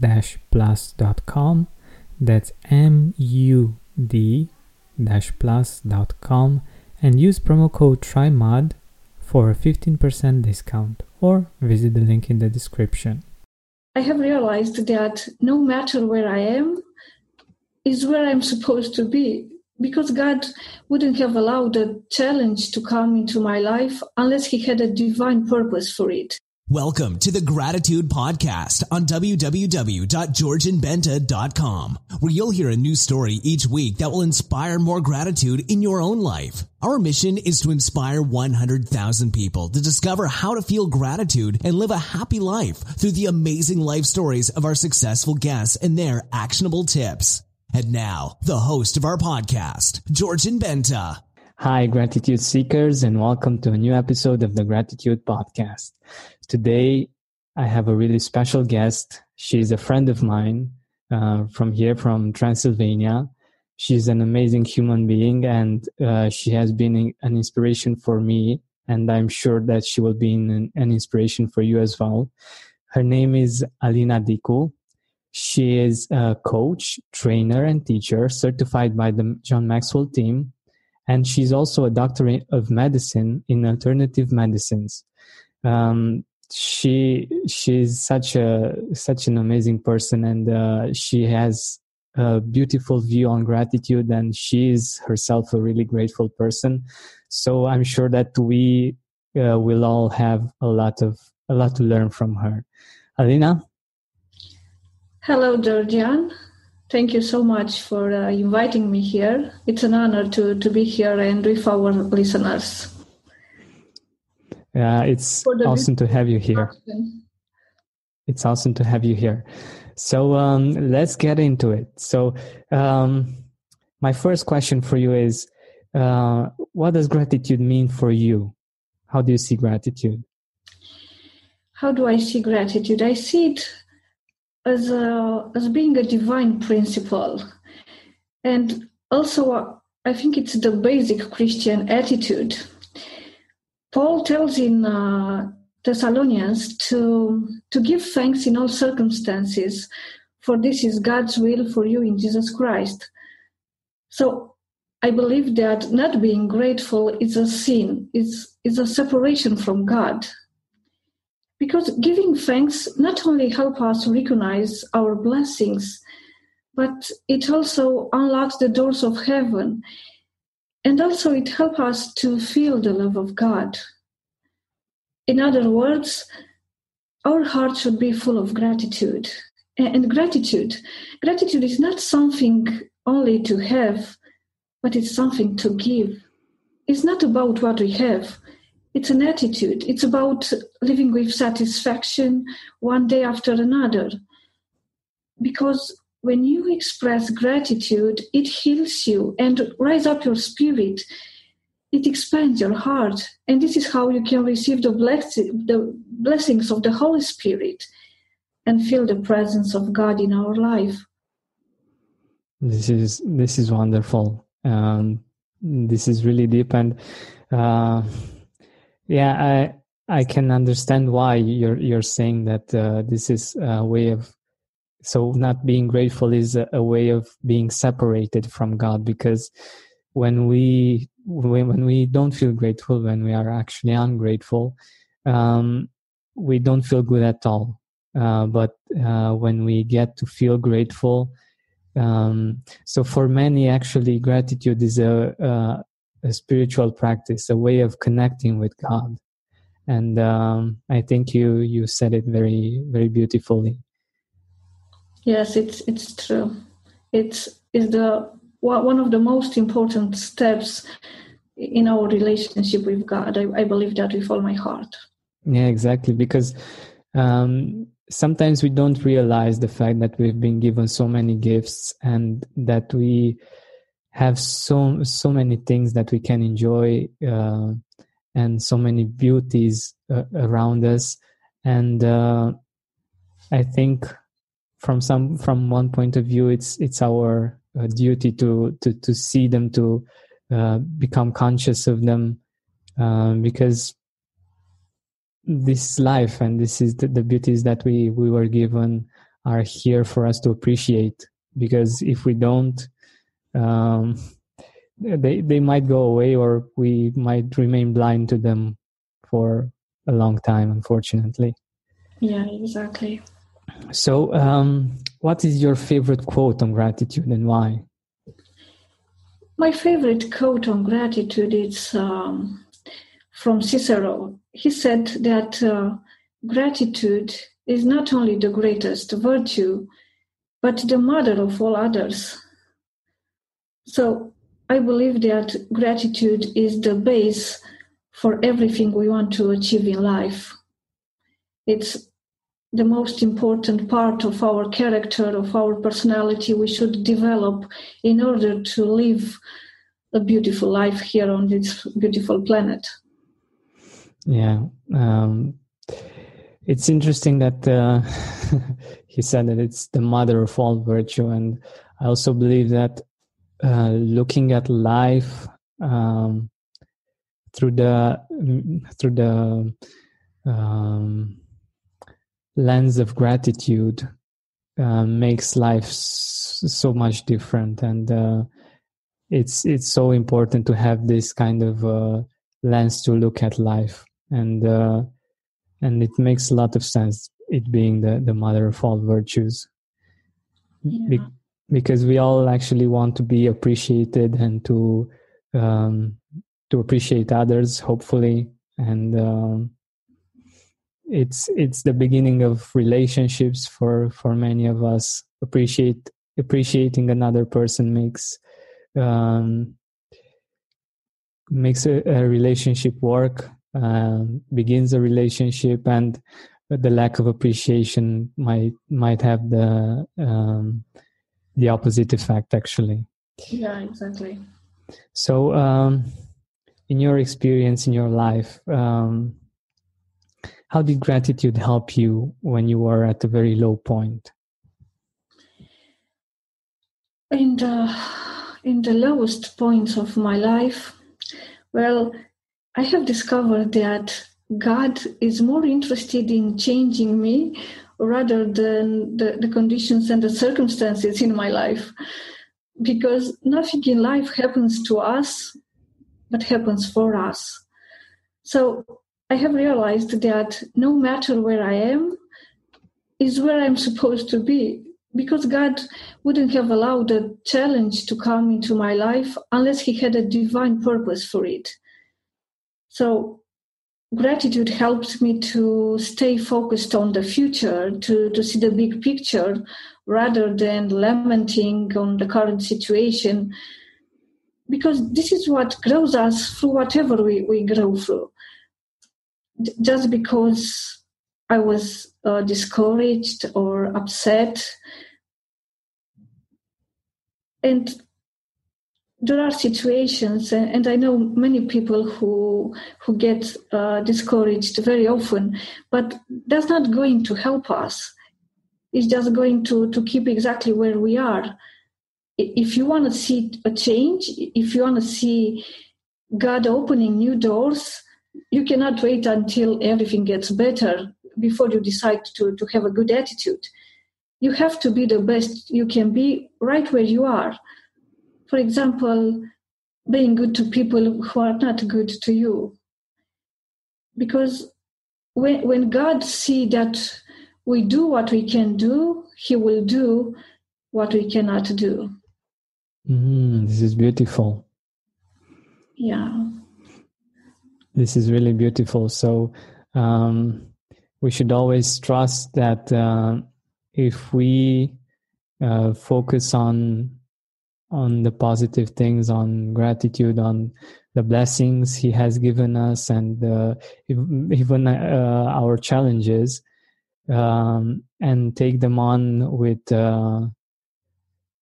mood-plus.com. That's M U D plus.com and use promo code TRYMUD for a 15% discount or visit the link in the description. I have realized that no matter where I am, is where I'm supposed to be because God wouldn't have allowed a challenge to come into my life unless He had a divine purpose for it. Welcome to the Gratitude Podcast on www.georgianbenta.com, where you'll hear a new story each week that will inspire more gratitude in your own life. Our mission is to inspire 100,000 people to discover how to feel gratitude and live a happy life through the amazing life stories of our successful guests and their actionable tips. And now, the host of our podcast, Georgian Benta. Hi, gratitude seekers, and welcome to a new episode of the Gratitude Podcast. Today, I have a really special guest. She's a friend of mine uh, from here, from Transylvania. She's an amazing human being, and uh, she has been an inspiration for me, and I'm sure that she will be an, an inspiration for you as well. Her name is Alina Dicu. She is a coach, trainer, and teacher certified by the John Maxwell team, and she's also a doctor of medicine in alternative medicines. Um, she she's such a such an amazing person and uh, she has a beautiful view on gratitude and she is herself a really grateful person. So i'm sure that we uh, will all have a lot of a lot to learn from her. Alina? Hello georgian. Thank you so much for uh, inviting me here. It's an honor to to be here and with our listeners uh, it's awesome to have you here. It's awesome to have you here. So um, let's get into it. So um, my first question for you is, uh, what does gratitude mean for you? How do you see gratitude? How do I see gratitude? I see it as a, as being a divine principle, and also I think it's the basic Christian attitude Paul tells in uh, Thessalonians to, to give thanks in all circumstances, for this is God's will for you in Jesus Christ. So I believe that not being grateful is a sin, it's, is a separation from God. Because giving thanks not only help us recognize our blessings, but it also unlocks the doors of heaven and also it helps us to feel the love of God. In other words, our heart should be full of gratitude. And gratitude, gratitude is not something only to have, but it's something to give. It's not about what we have, it's an attitude. It's about living with satisfaction one day after another. Because when you express gratitude, it heals you and rise up your spirit. It expands your heart, and this is how you can receive the, blessing, the blessings of the Holy Spirit and feel the presence of God in our life. This is this is wonderful. Um, this is really deep, and uh, yeah, I I can understand why you're you're saying that uh, this is a way of so not being grateful is a, a, way of being separated from God because when we when, we don't feel grateful when we are actually ungrateful um, we don't feel good at all. Uh, but uh, when we get to feel grateful um, so for many actually gratitude is a, a, a spiritual practice a way of connecting with God. And um, I think you you said it very very beautifully Yes, it's it's true. It's is the one of the most important steps in our relationship with God. I, I believe that with all my heart. Yeah, exactly. Because um, sometimes we don't realize the fact that we've been given so many gifts and that we have so so many things that we can enjoy uh, and so many beauties uh, around us and uh, i think from some from one point of view it's it's our uh, duty to to to see them to uh, become conscious of them um, because this life and this is the, the beauties that we we were given are here for us to appreciate because if we don't um, they they might go away or we might remain blind to them for a long time unfortunately. Yeah exactly so, um, what is your favorite quote on gratitude and why? My favorite quote on gratitude is um, from Cicero. He said that uh, gratitude is not only the greatest virtue, but the mother of all others. So, I believe that gratitude is the base for everything we want to achieve in life. It's the most important part of our character, of our personality, we should develop in order to live a beautiful life here on this beautiful planet. Yeah. Um, it's interesting that uh, he said that it's the mother of all virtue. And I also believe that uh, looking at life um, through the, through the, um, lens of gratitude uh, makes life so much different. And uh, it's it's so important to have this kind of uh, lens to look at life. And uh, and it makes a lot of sense it being the, the mother of all virtues. Yeah. Be- because we all actually want to be appreciated and to um, to appreciate others hopefully. And um, it's it's the beginning of relationships for for many of us. Appreciate appreciating another person makes um, makes a, a, relationship work um, begins a relationship and the lack of appreciation might might have the um, the opposite effect actually. Yeah exactly. So um, in your experience in your life um, how did gratitude help you when you were at a very low point? In the in the lowest points of my life, well, I have discovered that God is more interested in changing me rather than the, the conditions and the circumstances in my life. Because nothing in life happens to us, but happens for us. So I have realized that no matter where I am, is where I'm supposed to be. Because God wouldn't have allowed a challenge to come into my life unless He had a divine purpose for it. So, gratitude helps me to stay focused on the future, to, to see the big picture rather than lamenting on the current situation. Because this is what grows us through whatever we, we grow through just because I was uh, discouraged or upset. And there are situations, and I know many people who who get uh, discouraged very often, but that's not going to help us. It's just going to, to keep exactly where we are. if you want to see a change, if you want to see God opening new doors, you cannot wait until everything gets better before you decide to, to have a good attitude. You have to be the best you can be right where you are. For example, being good to people who are not good to you. Because when, when God see that we do what we can do, he will do what we cannot do. Mm, this is beautiful. Yeah. This is really beautiful. So um, we should always trust that uh, if we uh, focus on on the positive things, on gratitude, on the blessings He has given us, and uh, even uh, our challenges, um, and take them on with uh,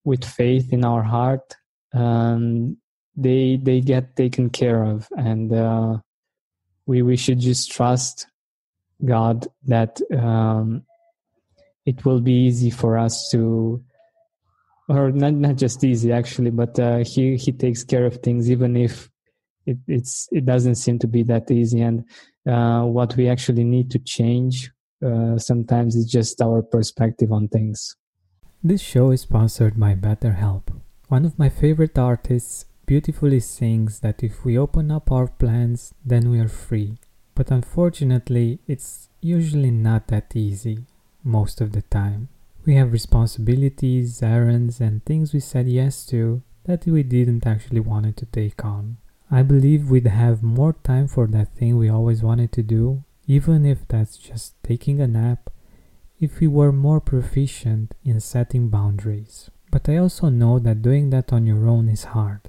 with faith in our heart, um, they they get taken care of, and uh, we we should just trust God that um, it will be easy for us to, or not not just easy actually, but uh, he he takes care of things even if it it's it doesn't seem to be that easy, and uh, what we actually need to change uh, sometimes is just our perspective on things. This show is sponsored by BetterHelp. One of my favorite artists beautifully sings that if we open up our plans, then we are free. But unfortunately, it's usually not that easy most of the time. We have responsibilities, errands, and things we said yes to that we didn't actually wanted to take on. I believe we'd have more time for that thing we always wanted to do, even if that's just taking a nap if we were more proficient in setting boundaries. But I also know that doing that on your own is hard.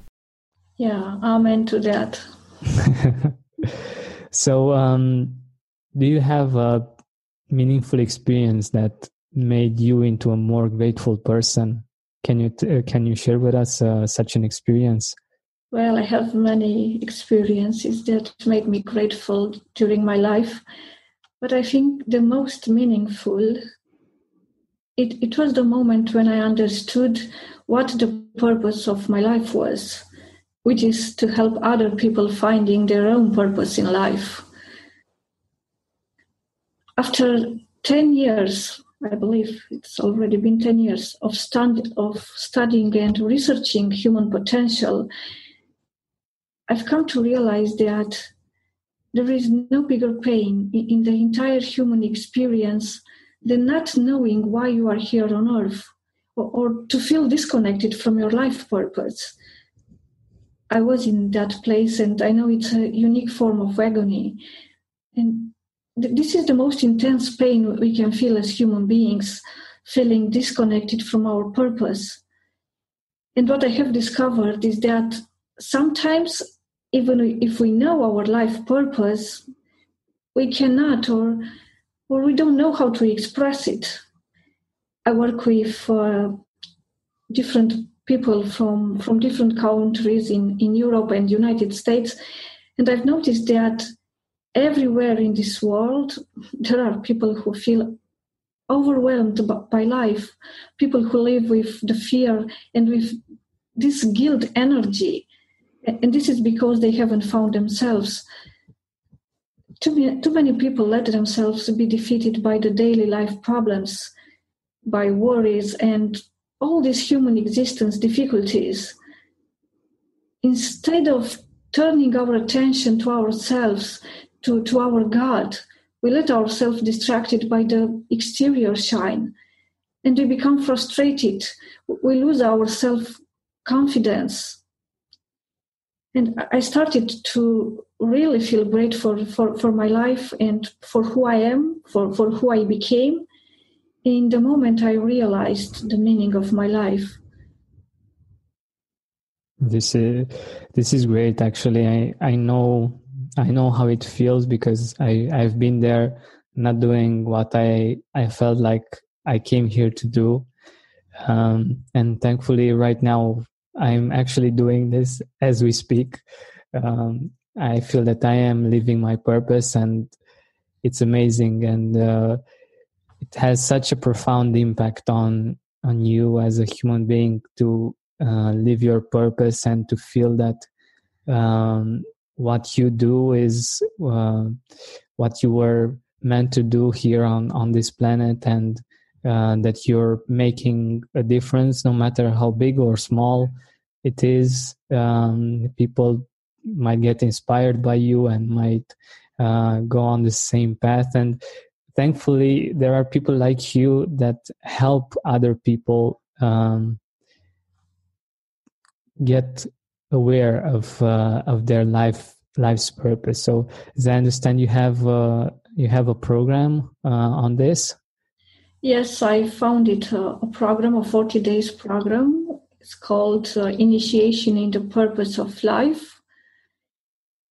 Yeah, amen to that. so, um, do you have a meaningful experience that made you into a more grateful person? Can you uh, can you share with us uh, such an experience? Well, I have many experiences that made me grateful during my life, but I think the most meaningful it, it was the moment when I understood what the purpose of my life was, which is to help other people finding their own purpose in life. After 10 years I believe it's already been 10 years of, stand, of studying and researching human potential, I've come to realize that there is no bigger pain in the entire human experience than not knowing why you are here on earth or, or to feel disconnected from your life purpose. I was in that place and I know it's a unique form of agony. And this is the most intense pain we can feel as human beings, feeling disconnected from our purpose. And what I have discovered is that sometimes, even if we know our life purpose, we cannot or, or we don't know how to express it. I work with uh, different people from, from different countries in, in Europe and United States, and I've noticed that everywhere in this world, there are people who feel overwhelmed by life, people who live with the fear and with this guilt energy. And this is because they haven't found themselves. Too many, too many people let themselves be defeated by the daily life problems, by worries, and all these human existence difficulties. Instead of turning our attention to ourselves, to, to our God, we let ourselves distracted by the exterior shine and we become frustrated. We lose our self confidence. And I started to really feel grateful for, for my life and for who I am, for, for who I became, in the moment I realized the meaning of my life. This is this is great. Actually, I I know I know how it feels because I I've been there, not doing what I I felt like I came here to do, um, and thankfully right now I'm actually doing this as we speak. Um, I feel that I am living my purpose, and it's amazing, and uh, it has such a profound impact on on you as a human being to uh, live your purpose and to feel that um, what you do is uh, what you were meant to do here on on this planet and uh, that you're making a difference no matter how big or small it is. Um, people might get inspired by you and might uh, go on the same path and thankfully there are people like you that help other people um, get aware of uh, of their life life's purpose. So, as I understand, you have uh, you have a program uh, on this. Yes, I founded a, a program, a forty days program. It's called uh, Initiation in the Purpose of Life,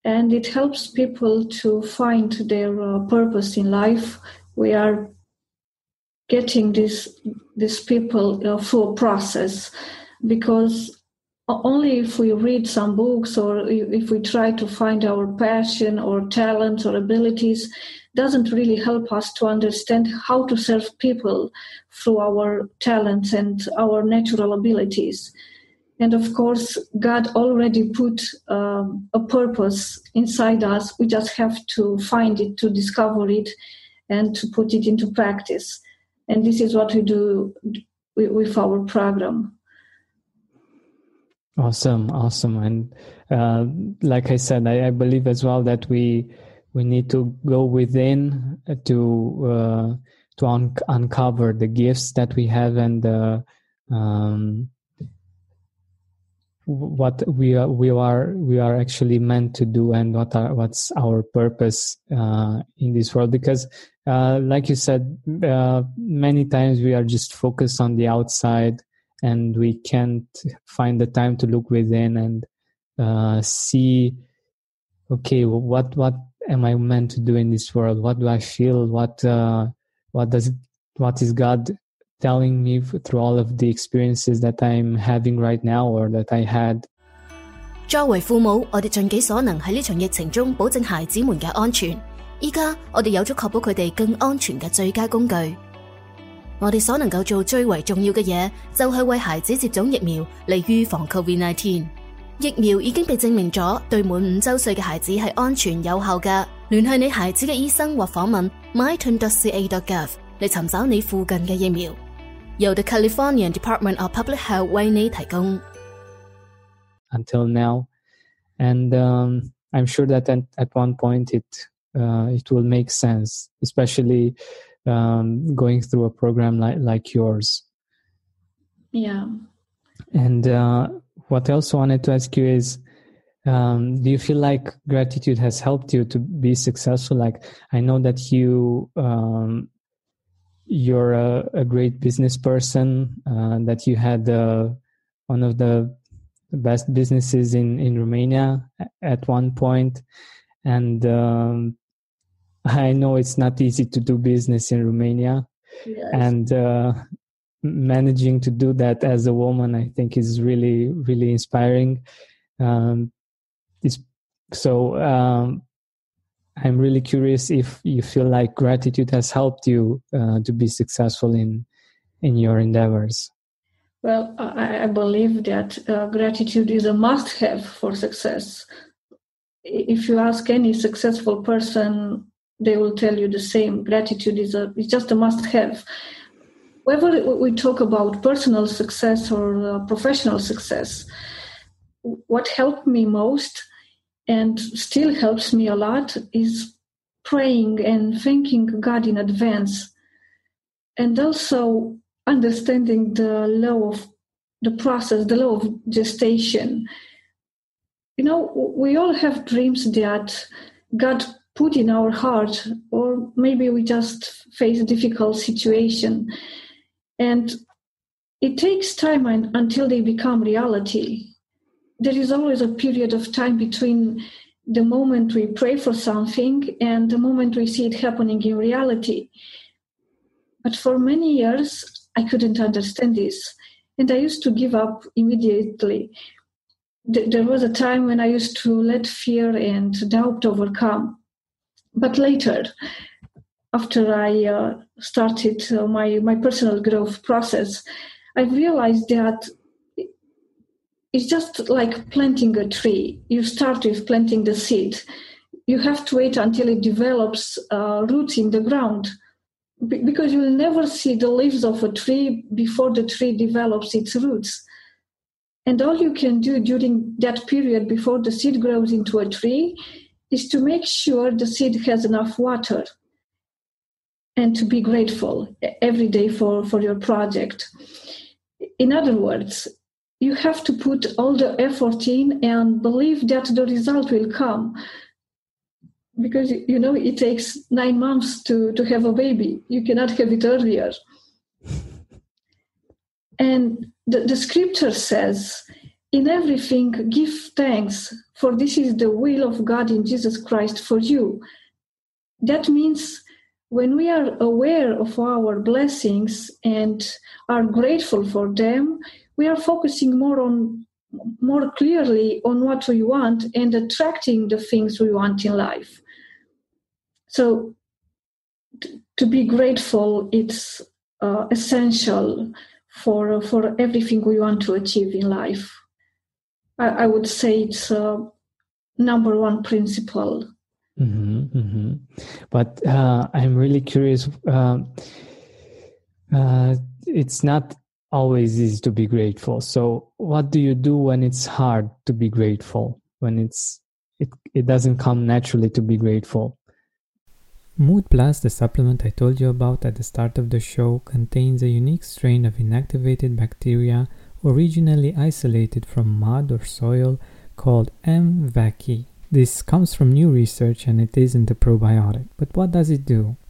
and it helps people to find their uh, purpose in life. We are getting this these people uh, a process because only if we read some books or if we try to find our passion or talents or abilities doesn't really help us to understand how to serve people through our talents and our natural abilities and of course god already put um, a purpose inside us. We just have to find it to discover it and to put it into practice. And this is what we do with our program. Awesome, awesome, and uh, like I said, I, I, believe as well that we we need to go within to uh, to un- uncover the gifts that we have and the um, what we are we are we are actually meant to do and what are what's our purpose uh, in this world. Because uh, like you said uh, many times we are just focused on the outside and we can't find the time to look within and uh, see okay what what am i meant to do in this world? What do i feel? What uh, what does what is god telling me through all of the experiences that I'm having right now or that I had. 作為父母，我哋盡己所能喺呢場疫情中保證孩子們嘅安全。依家我哋有咗確保佢哋更安全嘅最佳工具。我哋所能夠做最為重要嘅嘢，就係為孩子接種疫苗嚟預防 Covid-19。疫苗已經被證明咗對滿五週歲嘅孩子係安全有效嘅。聯繫你孩子嘅醫生或訪問 myturn.ca.gov 嚟尋找你附近嘅疫苗。由 the California Department of Public Health 为你提供。Until now, and um, I'm sure that at, at one point it uh, it will make sense, especially um, going through a program like like yours. Yeah. And uh, what I also wanted to ask you is, um, do you feel like gratitude has helped you to be successful? Like I know that you um, you're a, a great business person, uh, that you had uh, one of the best businesses in, in Romania at one point. And um, I know it's not easy to do business in Romania. Yes. And uh, managing to do that as a woman, I think is really, really inspiring. Um, so um, I'm really curious if you feel like gratitude has helped you uh, to be successful in in your endeavors. Well, I, I believe that uh, gratitude is a must-have for success. If you ask any successful person, they will tell you the same. Gratitude is a is just a must-have. Whether we talk about personal success or uh, professional success, what helped me most and still helps me a lot is praying and thanking God in advance, and also understanding the law of the process, the law of gestation. You know, we all have dreams that God put in our heart, or maybe we just face a difficult situation. And it takes time until they become reality there is always a period of time between the moment we pray for something and the moment we see it happening in reality. But for many years, I couldn't understand this. And I used to give up immediately. There was a time when I used to let fear and doubt overcome. But later, after I uh, started uh, my, my personal growth process, I realized that it's just like planting a tree. You start with planting the seed. You have to wait until it develops uh, roots in the ground because you'll never see the leaves of a tree before the tree develops its roots. And all you can do during that period before the seed grows into a tree is to make sure the seed has enough water and to be grateful every day for, for your project. In other words, you have to put all the effort in and believe that the result will come. Because you know it takes nine months to, to have a baby. You cannot have it earlier. And the, the scripture says in everything give thanks for this is the will of god in jesus christ for you. That means when we are aware of our blessings and are grateful for them we are focusing more on more clearly on what we want and attracting the things we want in life. So t- to be grateful it's uh, essential for for everything we want to achieve in life. I, I would say it's uh, number one principle. Mm-hmm, mm-hmm. but uh, i'm really curious uh, uh, it's not always is to be grateful. So what do you do when it's hard to be grateful? When it's it it doesn't come naturally to be grateful? Mood Plus, the supplement I told you about at the start of the show, contains a unique strain of inactivated bacteria originally isolated from mud or soil called M. vaccae. This comes from new research and it isn't a probiotic. But what does it do?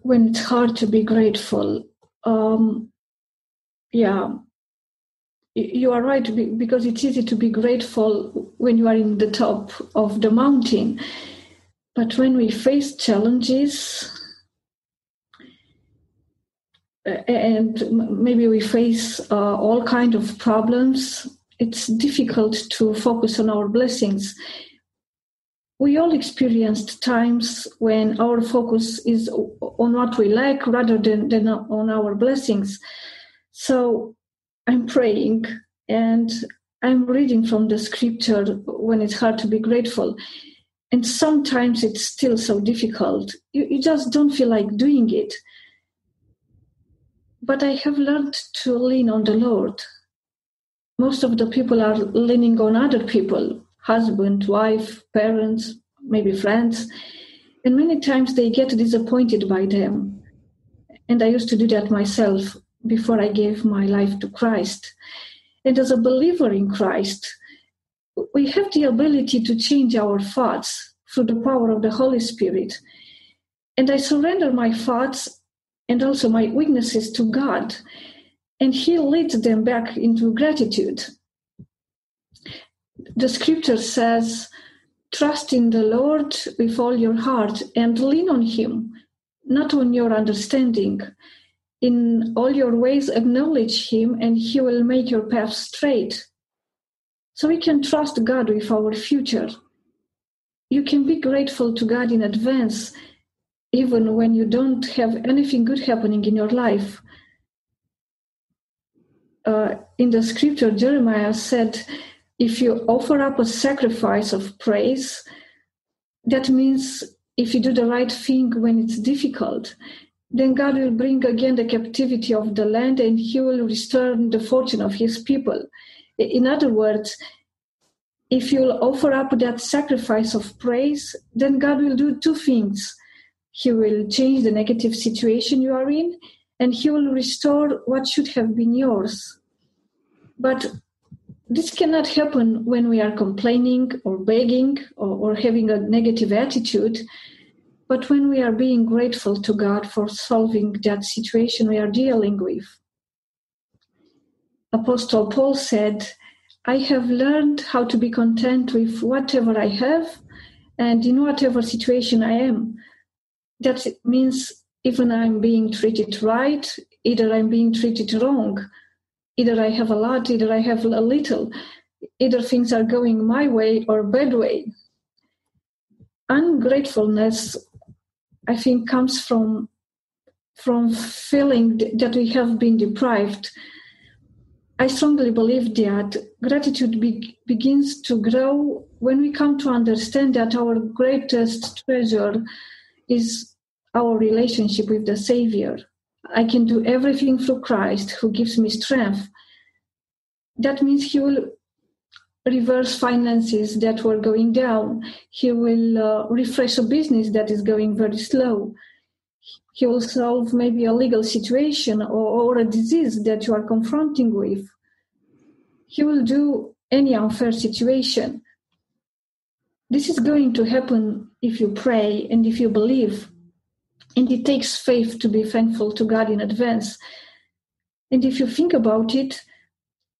When it's hard to be grateful, um, yeah, you are right because it's easy to be grateful when you are in the top of the mountain. But when we face challenges and maybe we face uh, all kind of problems it's difficult to focus on our blessings we all experienced times when our focus is on what we lack rather than, than on our blessings so I'm praying and I'm reading from the scripture when it's hard to be grateful. And sometimes it's still so difficult. You, you just don't feel like doing it. But I have learned to lean on the Lord. Most of the people are leaning on other people husband, wife, parents, maybe friends. And many times they get disappointed by them. And I used to do that myself before I gave my life to Christ. And as a believer in Christ, we have the ability to change our thoughts through the power of the Holy Spirit. And I surrender my thoughts and also my weaknesses to God, and He leads them back into gratitude. The scripture says, Trust in the Lord with all your heart and lean on Him, not on your understanding. In all your ways acknowledge him and he will make your path straight. So we can trust god with our future. You can be grateful to god in advance even when you don't have anything good happening in your life. Uh, in the scripture jeremiah said if you offer up a sacrifice of praise that means if you do the right thing when it's difficult then God will bring again the captivity of the land and he will restore the fortune of his people. In other words, if you'll offer up that sacrifice of praise, then God will do two things. He will change the negative situation you are in, and He will restore what should have been yours. But this cannot happen when we are complaining or begging or, or having a negative attitude, but when we are being grateful to God for solving that situation we are dealing with. Apostle Paul said, I have learned how to be content with whatever I have and in whatever situation I am. That means even I'm being treated right, either I'm being treated wrong, either I have a lot, either I have a little, either things are going my way or bad way. Ungratefulness, I think, comes from from feeling that we have been deprived. I strongly believe that gratitude be- begins to grow when we come to understand that our greatest treasure is our relationship with the Savior. I can do everything through Christ who gives me strength. That means He will reverse finances that were going down. He will uh, refresh a business that is going very slow. He will solve maybe a legal situation or, or a disease that you are confronting with. He will do any unfair situation. This is going to happen if you pray and if you believe. And it takes faith to be thankful to God in advance. And if you think about it,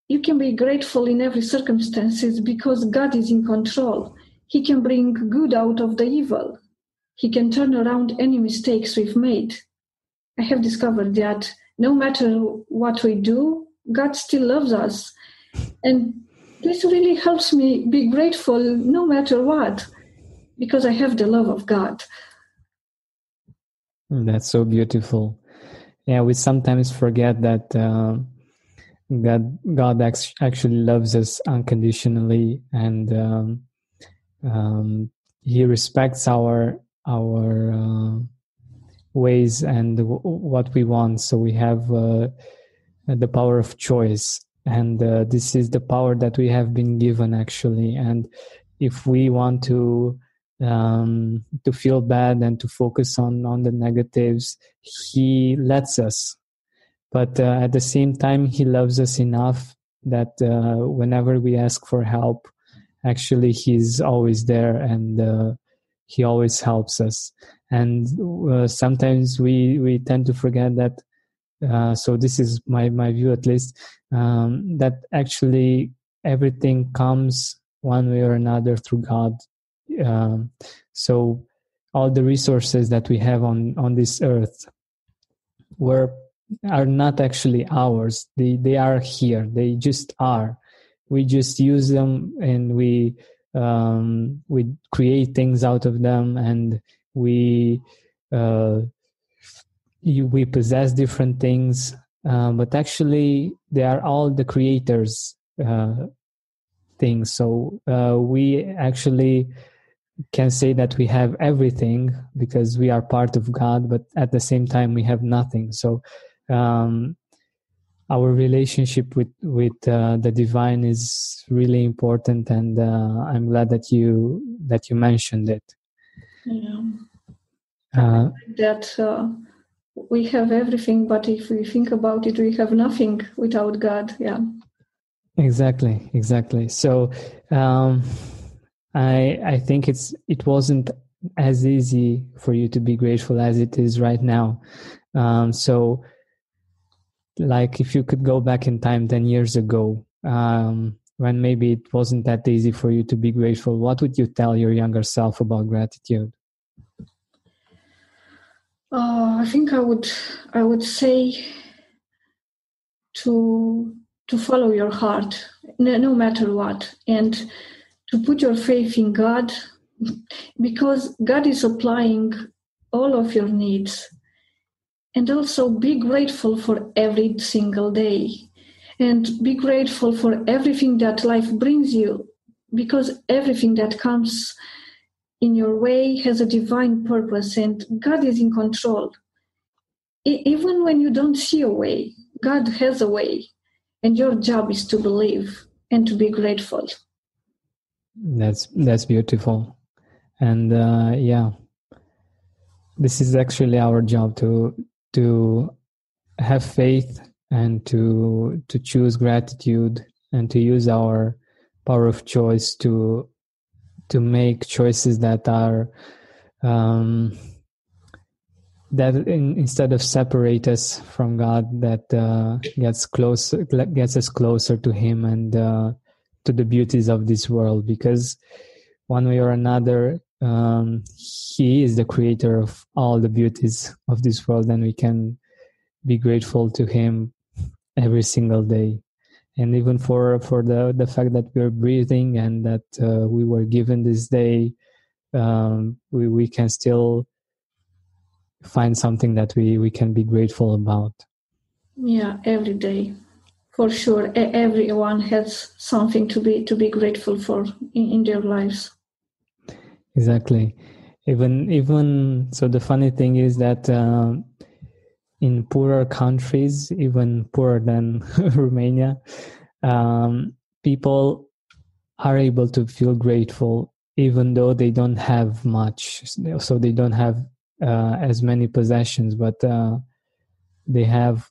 you can be grateful in every circumstances because God is in control. He can bring good out of the evil. He can turn around any mistakes we've made. I have discovered that no matter what we do, God still loves us. And this really helps me be grateful no matter what, because I have the love of God. That's so beautiful. Yeah, we sometimes forget that uh, that God actually loves us unconditionally, and um, um, He respects our our uh, ways and w- what we want. So we have uh, the power of choice, and uh, this is the power that we have been given actually. And if we want to um, to feel bad and to focus on on the negatives he lets us. But uh, at the same time he loves us enough that uh, whenever we ask for help actually he's always there and uh, he always helps us. And uh, sometimes we we tend to forget that uh, so this is my my view at least um, that actually everything comes one way or another through god um, so all the resources that we have on on this earth were are not actually ours. They they are here. They just are. We just use them and we um, we create things out of them and we uh, you, we possess different things uh, but actually they are all the creators uh, things. So uh, we actually can say that we have everything because we are part of God, but at the same time we have nothing. So um, our relationship with with uh, the divine is really important, and uh, I'm glad that you that you mentioned it. Yeah. Uh, that uh, we have everything, but if we think about it, we have nothing without God. Yeah. Exactly. Exactly. So. Um, I I think it's it wasn't as easy for you to be grateful as it is right now. Um, so, like if you could go back in time ten years ago, um, when maybe it wasn't that easy for you to be grateful, what would you tell your younger self about gratitude? Uh, I think I would I would say to to follow your heart, no, no matter what, and to put your faith in God because God is supplying all of your needs. And also be grateful for every single day. And be grateful for everything that life brings you because everything that comes in your way has a divine purpose and God is in control. even when you don't see a way, God has a way. And your job is to believe and to be grateful. That's that's beautiful, and uh, yeah, this is actually our job to to have faith and to to choose gratitude and to use our power of choice to to make choices that are um, that in, instead of separate us from God, that uh, gets close, gets us closer to Him and uh, to the beauties of this world. Because one way or another, um, He is the creator of all the beauties of this world, and we can be grateful to Him every single day. And even for for the the fact that we're breathing and that uh, we were given this day, um, we we can still find something that we we can be grateful about yeah every day for sure everyone has something to be to be grateful for in, in their lives. Exactly. Even even so the funny thing is that uh, in poorer countries even poorer than romania um, people are able to feel grateful even though they don't have much so they don't have uh, as many possessions, but uh, they have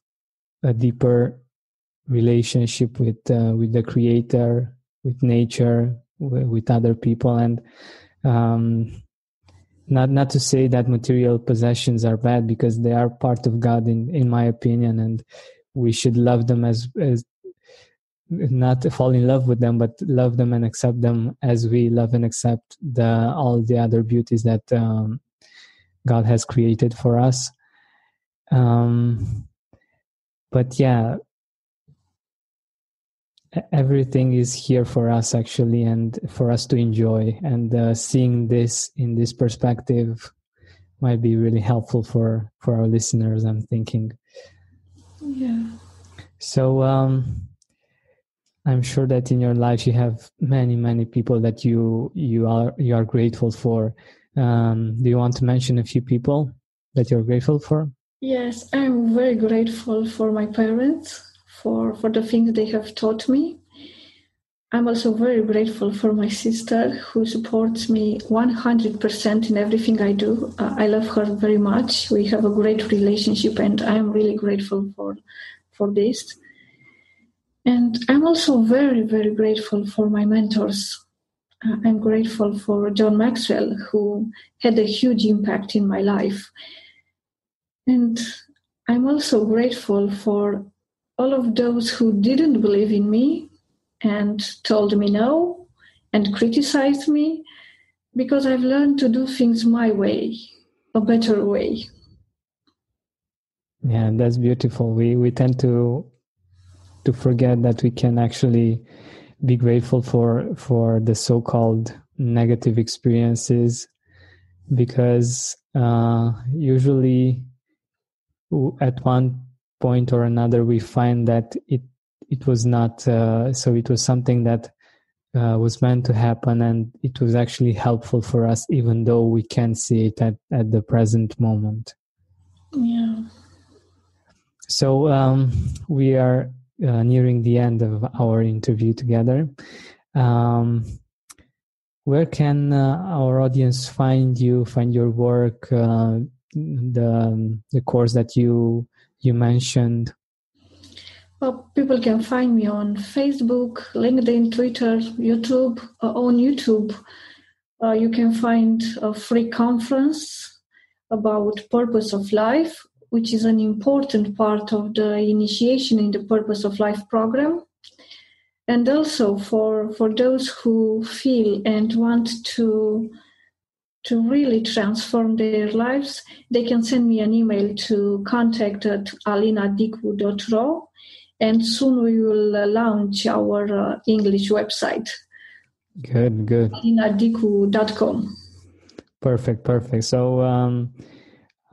a deeper relationship with uh, with the creator, with nature, with, with other people, and um, not not to say that material possessions are bad because they are part of God, in in my opinion, and we should love them as as not fall in love with them, but love them and accept them as we love and accept the all the other beauties that um, God has created for us. Um, but yeah, everything is here for us actually, and for us to enjoy. And uh, seeing this in this perspective might be really helpful for for our listeners. I'm thinking. Yeah. So um, I'm sure that in your life you have many many people that you you are you are grateful for um, do you want to mention a few people that you're grateful for? Yes, I'm very grateful for my parents for for the things they have taught me. I'm also very grateful for my sister who supports me 100% in everything I do. Uh, I love her very much. We have a great relationship and I'm really grateful for for this. And I'm also very very grateful for my mentors uh, I'm grateful for John Maxwell, who had a huge impact in my life. And I'm also grateful for all of those who didn't believe in me and told me no and criticized me because I've learned to do things my way, a better way. Yeah, that's beautiful. We we tend to to forget that we can actually be grateful for for the so-called negative experiences because uh, usually at one point or another we find that it it was not uh, so it was something that uh, was meant to happen and it was actually helpful for us even though we can't see it at, at the present moment yeah so um, we are uh, nearing the end of our interview together. Um, where can uh, our audience find you, find your work, uh, the the course that you you mentioned? Well, people can find me on Facebook, LinkedIn, Twitter, YouTube. Uh, on YouTube, uh, you can find a free conference about purpose of life which is an important part of the initiation in the Purpose of Life program. And also for, for those who feel and want to, to really transform their lives, they can send me an email to contact at alinadicu.ro and soon we will uh, launch our uh, English website. Good, good. alinadicu.com. Perfect, perfect. So, um,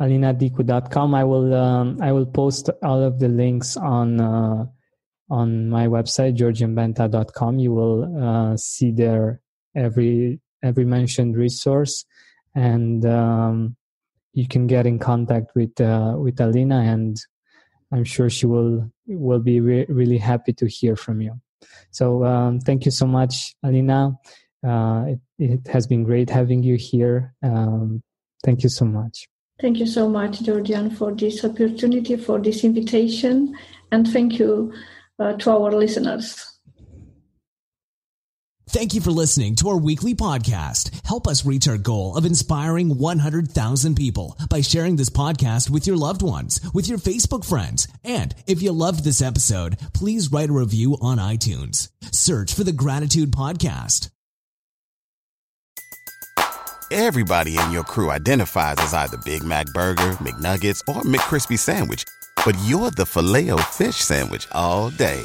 alinadicu.com. I will um, I will post all of the links on uh, on my website georgianbenta.com. You will uh, see there every every mentioned resource, and um, you can get in contact with uh, with Alina, and I'm sure she will will be re- really happy to hear from you. So um, thank you so much, Alina. Uh, it, it has been great having you here. Um, thank you so much. Thank you so much, Georgian, for this opportunity, for this invitation, and thank you uh, to our listeners. Thank you for listening to our weekly podcast. Help us reach our goal of inspiring 100,000 people by sharing this podcast with your loved ones, with your Facebook friends. And if you loved this episode, please write a review on iTunes. Search for the Gratitude Podcast. Everybody in your crew identifies as either Big Mac Burger, McNuggets, or McCrispy Sandwich, but you're the Filet O Fish Sandwich all day